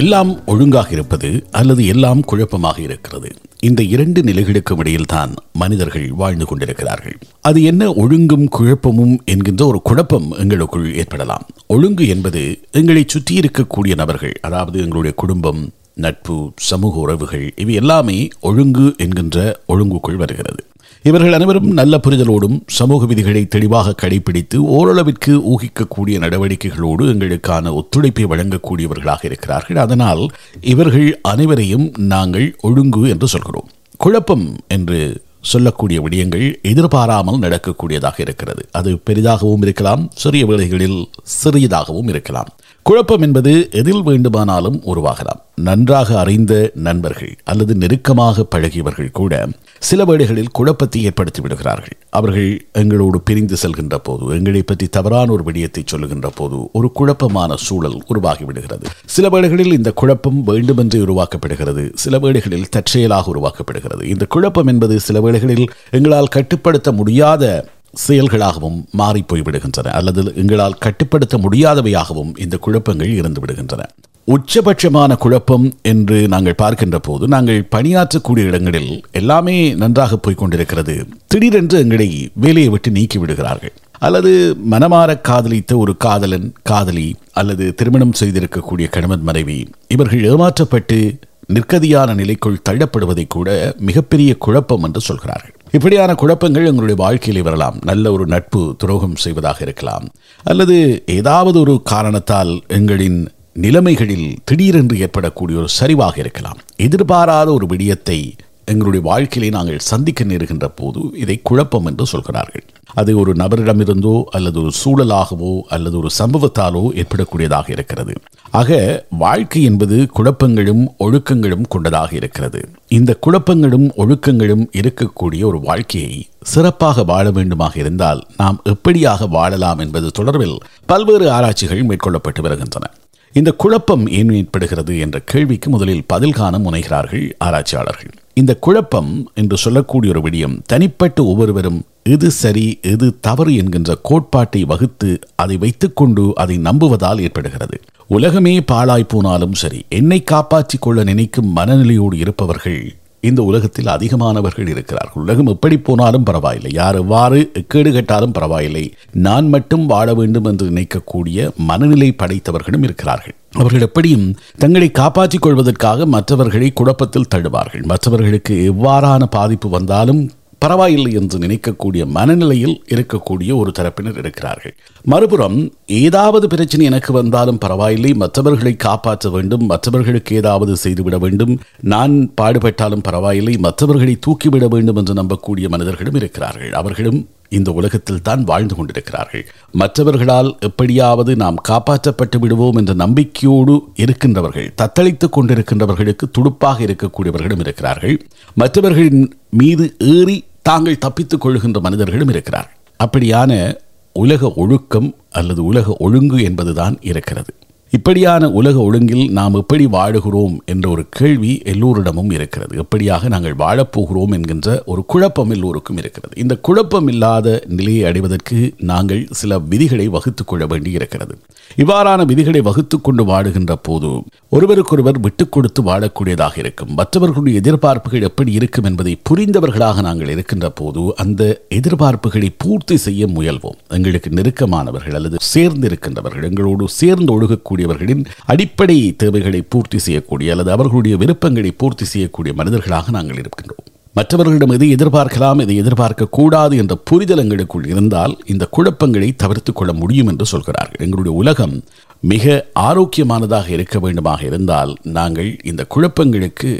எல்லாம் ஒழுங்காக இருப்பது அல்லது எல்லாம் குழப்பமாக இருக்கிறது. இந்த இரண்டு நிலைகளுக்கும் இடையில்தான் மனிதர்கள் வாழ்ந்து கொண்டிருக்கிறார்கள். அது என்ன ஒழுங்கும் குழப்பமும் என்கின்ற ஒரு குழப்பம் எங்களுக்குள் ஏற்படலாம். ஒழுங்கு என்பது எங்களை சுற்றி இருக்கக்கூடிய நபர்கள் அதாவது எங்களுடைய குடும்பம் நட்பு சமூக உறவுகள் இவை எல்லாமே ஒழுங்கு என்கின்ற ஒழுங்குக்குள் வருகிறது. இவர்கள் அனைவரும் நல்ல புரிதலோடும் சமூக விதிகளை தெளிவாக கடைபிடித்து ஓரளவிற்கு ஊகிக்கக்கூடிய நடவடிக்கைகளோடு எங்களுக்கான ஒத்துழைப்பை வழங்கக்கூடியவர்களாக இருக்கிறார்கள். அதனால் இவர்கள் அனைவரையும் நாங்கள் ஒழுங்கு என்று சொல்கிறோம். குழப்பம் என்று சொல்லக்கூடிய விடயங்கள் எதிர்பாராமல் நடக்கக்கூடியதாக இருக்கிறது. அது பெரிதாகவும் இருக்கலாம் சிறிய வேளைகளில் சிறியதாகவும் இருக்கலாம். குழப்பம் என்பது எதில் வேண்டுமானாலும் உருவாகலாம். நன்றாக அறிந்த நண்பர்கள் அல்லது நெருக்கமாக பழகியவர்கள் கூட சில வேளைகளில் குழப்பத்தை ஏற்படுத்தி விடுகிறார்கள். அவர்கள் எங்களோடு பிரிந்து செல்கின்ற போது எங்களை பற்றி தவறான ஒரு விடயத்தை சொல்லுகின்ற போது ஒரு குழப்பமான சூழல் உருவாகிவிடுகிறது சில வேளைகளில் இந்த குழப்பம் வேண்டுமென்றே உருவாக்கப்படுகிறது. சில வேளைகளில் தற்செயலாக உருவாக்கப்படுகிறது. இந்த குழப்பம் என்பது சில வேளைகளில் எங்களால் கட்டுப்படுத்த முடியாத செயல்களாகவும் மாறி போய்விடுகின்றன அல்லது எங்களால் கட்டுப்படுத்த முடியாதவையாகவும் இந்த குழப்பங்கள் இருந்து விடுகின்றன. உச்சபட்சமான குழப்பம் என்று நாங்கள் பார்க்கின்ற போது நாங்கள் பணியாற்றக்கூடிய இடங்களில் எல்லாமே நன்றாக போய்க் கொண்டிருக்கிறது. திடீரென்று எங்களை வேலையை விட்டு நீக்கி விடுகிறார்கள். அல்லது மனமாற காதலித்த ஒரு காதலன் காதலி அல்லது திருமணம் செய்திருக்கக்கூடிய கணவன் மனைவி இவர்கள் ஏமாற்றப்பட்டு நிற்கதியான நிலைக்குள் தள்ளப்படுவதை கூட மிகப்பெரிய குழப்பம் என்று சொல்கிறார்கள். இப்படியான குழப்பங்கள் எங்களுடைய வாழ்க்கையிலே வரலாம். நல்ல ஒரு நட்பு துரோகம் செய்வதாக இருக்கலாம். அல்லது ஏதாவது ஒரு காரணத்தால் எங்களின் நிலைமைகளில் திடீரென்று ஏற்படக்கூடிய ஒரு சரிவாக இருக்கலாம். எதிர்பாராத ஒரு விடயத்தை எங்களுடைய வாழ்க்கையிலே நாங்கள் சந்திக்க நேருகின்ற போது இதை குழப்பம் என்று சொல்கிறார்கள். அது ஒரு நபரிடமிருந்தோ அல்லது ஒரு சூழலாகவோ அல்லது ஒரு சம்பவத்தாலோ ஏற்படக்கூடியதாக இருக்கிறது. ஆக வாழ்க்கை என்பது குழப்பங்களும் ஒழுக்கங்களும் கொண்டதாக இருக்கிறது. இந்த குழப்பங்களும் ஒழுக்கங்களும் இருக்கக்கூடிய ஒரு வாழ்க்கையை சிறப்பாக வாழ வேண்டுமாக இருந்தால் நாம் எப்படியாக வாழலாம் என்பது தொடர்பில் பல்வேறு ஆராய்ச்சிகள் மேற்கொள்ளப்பட்டு வருகின்றன. இந்த குழப்பம் ஏன் ஏற்படுகிறது என்ற கேள்விக்கு முதலில் பதில் காண முனைகிறார்கள் ஆராய்ச்சியாளர்கள். இந்த குழப்பம் என்று சொல்லக்கூடிய ஒரு விடியம். தனிப்பட்ட ஒவ்வொருவரும் எது சரி எது தவறு என்கின்ற கோட்பாட்டை வகுத்து அதை வைத்துக்கொண்டு அதை நம்புவதால் ஏற்படுகிறது. உலகமே பாழாய் போனாலும் சரி என்னை காப்பாற்றிக் கொள்ள நினைக்கும் மனநிலையோடு இருப்பவர்கள் இந்த உலகத்தில் அதிகமானவர்கள் இருக்கிறார்கள். உலகம் எப்படி போனாலும் பரவாயில்லை. யார் எவ்வாறு கேடு கட்டாலும் பரவாயில்லை. நான் மட்டும் வாழ வேண்டும் என்று நினைக்கக்கூடிய மனநிலை படைத்தவர்களும் இருக்கிறார்கள். அவர்கள் எப்படியும் தங்களை காப்பாற்றிக் கொள்வதற்காக மற்றவர்களை குழப்பத்தில் தழுவார்கள் மற்றவர்களுக்கு எவ்வாறான பாதிப்பு வந்தாலும் பரவாயில்லை என்று நினைக்கக்கூடிய மனநிலையில் இருக்கக்கூடிய ஒரு தரப்பினர் இருக்கிறார்கள். மறுபுறம் ஏதாவது பிரச்சனை எனக்கு வந்தாலும் பரவாயில்லை மற்றவர்களை காப்பாற்ற வேண்டும் மற்றவர்களுக்கு ஏதாவது செய்துவிட வேண்டும் நான் பாடுபட்டாலும் பரவாயில்லை மற்றவர்களை தூக்கிவிட வேண்டும் என்று நம்பக்கூடிய மனிதர்களும் இருக்கிறார்கள். அவர்களும் இந்த உலகத்தில் தான் வாழ்ந்து கொண்டிருக்கிறார்கள். மற்றவர்களால் எப்படியாவது நாம் காப்பாற்றப்பட்டு விடுவோம் என்ற நம்பிக்கையோடு இருக்கின்றவர்கள் தத்தளித்துக் கொண்டிருக்கின்றவர்களுக்கு துடுப்பாக இருக்கக்கூடியவர்களும் இருக்கிறார்கள். மற்றவர்களின் மீது ஏறி தாங்கள் தப்பித்துக் கொள்கின்ற மனிதர்களும் இருக்கிறார்கள். அப்படியான உலக ஒழுக்கம் அல்லது உலக ஒழுங்கு என்பதுதான் இருக்கிறது. இப்படியான உலக ஒழுங்கில் நாம் எப்படி வாழுகிறோம் என்ற ஒரு கேள்வி எல்லோரிடமும் இருக்கிறது. எப்படியாக நாங்கள் வாழப்போகிறோம் என்கின்ற ஒரு குழப்பம் எல்லோருக்கும் இருக்கிறது. இந்த குழப்பம் இல்லாத நிலையை அடைவதற்கு நாங்கள் சில விதிகளை வகுத்துக் கொள்ள வேண்டி இருக்கிறது இவ்வாறான விதிகளை வகுத்து கொண்டு வாடுகின்ற போது ஒருவருக்கொருவர் விட்டுக் கொடுத்து வாழக்கூடியதாக இருக்கும். மற்றவர்களுடைய எதிர்பார்ப்புகள் எப்படி இருக்கும் என்பதை புரிந்தவர்களாக நாங்கள் இருக்கின்ற போது அந்த எதிர்பார்ப்புகளை பூர்த்தி செய்ய முயல்வோம். எங்களுக்கு நெருக்கமானவர்கள் அல்லது சேர்ந்து இருக்கின்றவர்கள் எங்களோடு சேர்ந்து ஒழுகக்கூடியவர்களின் அடிப்படை தேவைகளை பூர்த்தி செய்யக்கூடிய அல்லது அவர்களுடைய விருப்பங்களை பூர்த்தி செய்யக்கூடிய மனிதர்களாக நாங்கள் இருக்கின்றோம். மற்றவர்களிடம் எதை எதிர்பார்க்கலாம் எதை எதிர்பார்க்கக்கூடாது என்ற புரிதல் எங்களுக்குள் இருந்தால் இந்த குழப்பங்களை தவிர்த்து கொள்ள முடியும் என்று சொல்கிறார்கள். எங்களுடைய உலகம் மிக ஆரோக்கியமானதாக இருக்க வேண்டுமாக இருந்தால் நாங்கள் இந்த குழப்பங்களுக்கு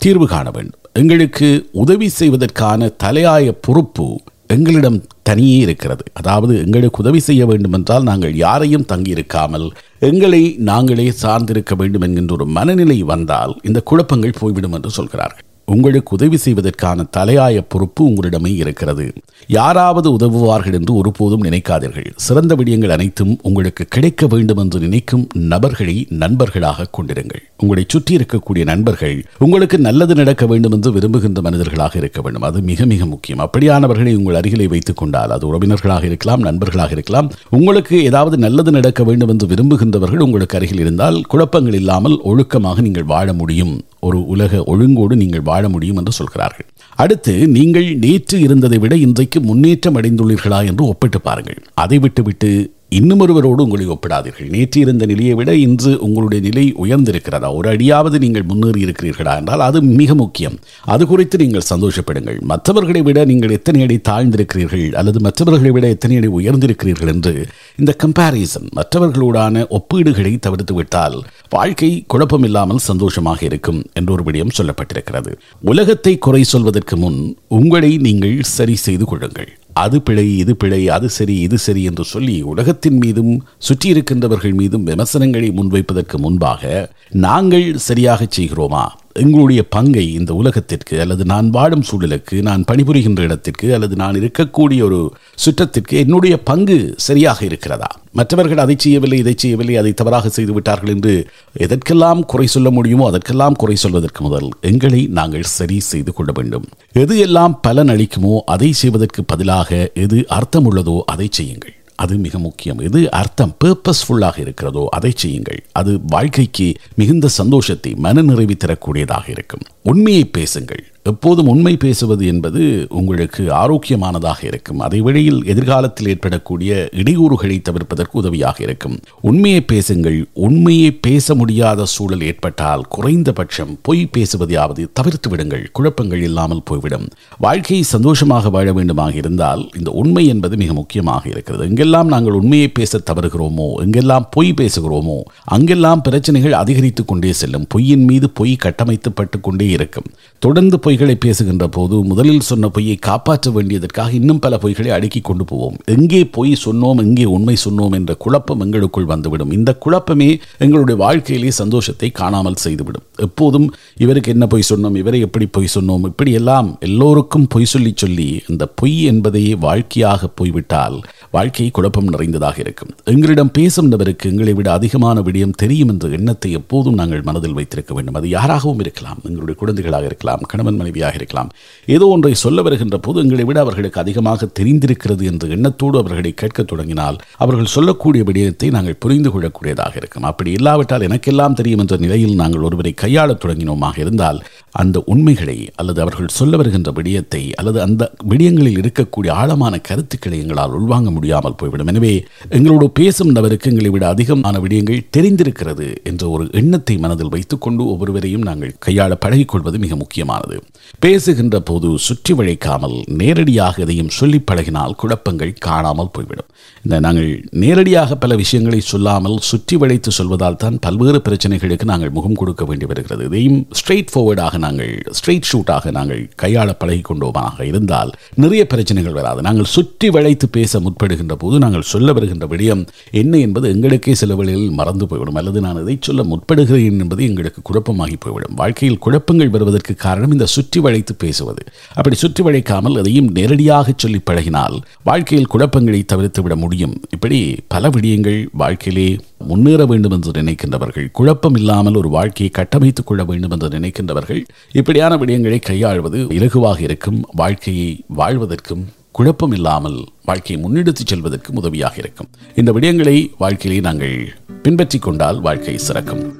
தீர்வு காண வேண்டும். எங்களுக்கு உதவி செய்வதற்கான தலையாய பொறுப்பு எங்களிடம் தனியே இருக்கிறது. அதாவது எங்களுக்கு உதவி செய்ய வேண்டும் என்றால் நாங்கள் யாரையும் தங்கியிருக்காமல் எங்களை நாங்களே சார்ந்திருக்க வேண்டும் என்கின்ற ஒரு மனநிலை வந்தால் இந்த குழப்பங்கள் போய்விடும் என்று சொல்கிறார்கள். உங்களுக்கு உதவி செய்வதற்கான தலையாய பொறுப்பு உங்களிடமே இருக்கிறது. யாராவது உதவுவார்கள் என்று ஒருபோதும் நினைக்காதீர்கள். சிறந்த விடயங்கள் அனைத்தும் உங்களுக்கு கிடைக்க வேண்டும் என்று நினைக்கும் நபர்களை நண்பர்களாக கொண்டிருங்கள். உங்களை சுற்றி இருக்கக்கூடிய நண்பர்கள் உங்களுக்கு நல்லது நடக்க வேண்டும் என்று விரும்புகின்ற மனிதர்களாக இருக்க வேண்டும். அது மிக மிக முக்கியம். அப்படியானவர்களை உங்கள் அருகிலே வைத்துக் கொண்டால் அது உறவினர்களாக இருக்கலாம் நண்பர்களாக இருக்கலாம் உங்களுக்கு ஏதாவது நல்லது நடக்க வேண்டும் என்று விரும்புகின்றவர்கள் உங்களுக்கு அருகில் இருந்தால் குழப்பங்கள் இல்லாமல் ஒழுக்கமாக நீங்கள் வாழ முடியும். ஒரு உலக ஒழுங்கோடு நீங்கள் வாழ முடியும் என்று சொல்கிறார்கள். அடுத்து நீங்கள் நேற்று இருந்ததை விட இன்றைக்கு முன்னேற்றம் அடைந்துள்ளீர்களா என்று ஒப்பிட்டு பாருங்கள். அதை விட்டுவிட்டு இன்னும் ஒருவரோடு உங்களை ஒப்பிடாதீர்கள். நேற்று இருந்த நிலையை விட இன்று உங்களுடைய நிலை உயர்ந்திருக்கிறதா? ஒரு அடியாவது நீங்கள் முன்னேறி இருக்கிறீர்களா என்றால் அது மிக முக்கியம். அது குறித்து நீங்கள் சந்தோஷப்படுங்கள். மற்றவர்களை விட நீங்கள் எத்தனை அடி தாழ்ந்திருக்கிறீர்கள் அல்லது மற்றவர்களை விட எத்தனை அடி உயர்ந்திருக்கிறீர்கள் என்று இந்த கம்பாரிசன் மற்றவர்களோடான ஒப்பீடுகளை தவிர்த்து விட்டால் வாழ்க்கை குழப்பமில்லாமல் சந்தோஷமாக இருக்கும் என்ற ஒரு விடயம் சொல்லப்பட்டிருக்கிறது. உலகத்தை குறை சொல்வதற்கு முன் உங்களை நீங்கள் சரி செய்து கொள்ளுங்கள். அது பிழை இது பிழை அது சரி இது சரி என்று சொல்லி உலகத்தின் மீதும் சுற்றி இருக்கின்றவர்கள் மீதும் விமர்சனங்களை முன்வைப்பதற்கு முன்பாக நாங்கள் சரியாக செய்கிறோமா? எங்களுடைய பங்கை இந்த உலகத்திற்கு அல்லது நான் வாழும் சூழலுக்கு நான் பணிபுரிகின்ற இடத்திற்கு அல்லது நான் இருக்கக்கூடிய ஒரு சுற்றத்திற்கு என்னுடைய பங்கு சரியாக இருக்கிறதா? மற்றவர்கள் அதை செய்யவில்லை இதை செய்யவில்லை அதை தவறாக செய்து விட்டார்கள் என்று எதற்கெல்லாம் குறை சொல்ல முடியுமோ அதற்கெல்லாம் குறை சொல்வதற்கு முதல் எங்களை நாங்கள் சரி செய்து கொள்ள வேண்டும். எது எல்லாம் பலன் அளிக்குமோ அதை செய்வதற்கு பதிலாக எது அர்த்தமுள்ளதோ அதை செய்யுங்கள். அது மிக முக்கியம். எது அர்த்தம் பர்பஸ்ஃபுல்லாக இருக்கிறதோ அதை செய்யுங்கள். அது வாழ்க்கைக்கு மிகுந்த சந்தோஷத்தை மன நிறைவு தரக்கூடியதாக இருக்கும். உண்மையை பேசுங்கள். எப்போதும் உண்மை பேசுவது என்பது உங்களுக்கு ஆரோக்கியமானதாக இருக்கும். அதை வழியில் எதிர்காலத்தில் ஏற்படக்கூடிய இடையூறுகளை தவிர்ப்பதற்கு உதவியாக இருக்கும். உண்மையை பேசுங்கள். உண்மையை பேச முடியாத சூழல் ஏற்பட்டால் குறைந்தபட்சம் பொய் பேசுவதையாவது தவிர்த்து விடுங்கள். குழப்பங்கள் இல்லாமல் போய்விடும். வாழ்க்கையை சந்தோஷமாக வாழ வேண்டுமாக இருந்தால் இந்த உண்மை என்பது மிக முக்கியமாக இருக்கிறது. எங்கெல்லாம் நாங்கள் உண்மையை பேச தவறுகிறோமோ எங்கெல்லாம் பொய் பேசுகிறோமோ அங்கெல்லாம் பிரச்சனைகள் அதிகரித்துக் கொண்டே செல்லும். பொய்யின் மீது பொய் கட்டமைத்துப்பட்டு கொண்டே இருக்கும். தொடர்ந்து பொய்களை பேசுகின்ற போது முதலில் சொன்ன பொய்யை காப்பாற்ற வேண்டியதற்காக இன்னும் பல பொய்களை அடுக்கி கொண்டு போவோம். எங்கே பொய் சொன்னோம் எங்கே உண்மை சொன்னோம் என்ற குழப்பம் எங்களுக்குள் வந்துவிடும். இந்த குழப்பமே எங்களுடைய வாழ்க்கையிலே சந்தோஷத்தை காணாமல் செய்துவிடும். எப்போதும் இவருக்கு என்ன பொய் சொன்னோம் இவரை எப்படி பொய் சொன்னோம் இப்படி எல்லாம் எல்லோருக்கும் பொய் சொல்லி சொல்லி இந்த பொய் என்பதையே வாழ்க்கையாக போய்விட்டால் வாழ்க்கை குழப்பம் நிறைந்ததாக இருக்கும். எங்களிடம் பேசும் நபருக்கு எங்களை விட அதிகமான விடயம் தெரியும் என்ற எண்ணத்தை எப்போதும் நாங்கள் மனதில் வைத்திருக்க வேண்டும். அது யாராகவும் இருக்கலாம் எங்களுடைய குழந்தைகளாக இருக்கலாம் கணவன் மனைவியாக இருக்கலாம். ஏதோ ஒன்றை சொல்ல வருகின்ற போது எங்களை விட அவர்களுக்கு அதிகமாக தெரிந்திருக்கிறது என்ற எண்ணத்தோடு அவர்களை கேட்கத் தொடங்கினால் அவர்கள் சொல்லக்கூடிய விடயத்தை நாங்கள் புரிந்து கொள்ளக்கூடியதாக இருக்கும். அப்படி இல்லாவிட்டால் எனக்கெல்லாம் தெரியும் என்ற நிலையில் நாங்கள் ஒருவரை கையாளத் தொடங்கினோமாக இருந்தால் அந்த உண்மைகளை அல்லது அவர்கள் சொல்ல வருகின்ற விடயத்தை அல்லது அந்த விடயங்களில் இருக்கக்கூடிய ஆழமான கருத்துக்களை எங்களால் உள்வாங்க முடியாமல் போய்விடும். எனவே எங்களோடு பேசும் நபருக்கு எங்களை விட அதிகமான விடயங்கள் தெரிந்திருக்கிறது என்ற ஒரு எண்ணத்தை மனதில் வைத்துக்கொண்டு ஒவ்வொருவரையும் நாங்கள் கையாள பழகிக்கொள்வது மிக முக்கியமானது. பேசுகின்ற போது சுற்றி வளைக்காமல் நேரடியாக எதையும் சொல்லி பழகினால் குழப்பங்கள் காணாமல் போய்விடும். இந்த நாங்கள் நேரடியாக பல விஷயங்களை சொல்லாமல் சுற்றி வளைத்து சொல்வதால் தான் பல்வேறு பிரச்சனைகளுக்கு நாங்கள் முகம் கொடுக்க வேண்டி வருகிறது. இதையும் ஸ்ட்ரெயிட் ஃபார்வர்டாக நாங்கள் ஸ்ட்ரெயிட் ஷூட்டாக நாங்கள் கையாள பழகி கொண்டோமாக இருந்தால் நிறைய பிரச்சனைகள் வராது. நாங்கள் சுற்றி வளைத்து பேச முற்படுகின்ற போது நாங்கள் சொல்ல வருகின்ற விடயம் என்ன என்பது எங்களுக்கே சில வழிகளில் மறந்து போய்விடும். அல்லது நான் இதை சொல்ல முற்படுகிறேன் என்பது எங்களுக்கு குழப்பமாகி போய்விடும். வாழ்க்கையில் குழப்பங்கள் வருவதற்கு காரணம் இந்த சுற்றி வளைத்து பேசுவது. அப்படி சுற்றி வளைக்காமல் அதையும் நேரடியாக சொல்லி பழகினால் வாழ்க்கையில் குழப்பங்களை தவிர்த்து விட முடியும். இப்படி பல விடயங்கள் வாழ்க்கையிலே முன்னேற வேண்டும் என்று நினைக்கின்றவர்கள் குழப்பம் இல்லாமல் ஒரு வாழ்க்கையை கட்டமைத்துக் கொள்ள வேண்டும் என்று நினைக்கின்றவர்கள் இப்படியான விடயங்களை கையாள்வது இலகுவாக இருக்கும் வாழ்க்கையை வாழ்வதற்கும் குழப்பம் இல்லாமல் வாழ்க்கையை முன்னெடுத்துச் செல்வதற்கும் உதவியாக இருக்கும். இந்த விடயங்களை வாழ்க்கையிலே நாங்கள் பின்பற்றிக் கொண்டால் வாழ்க்கை சிறக்கும்.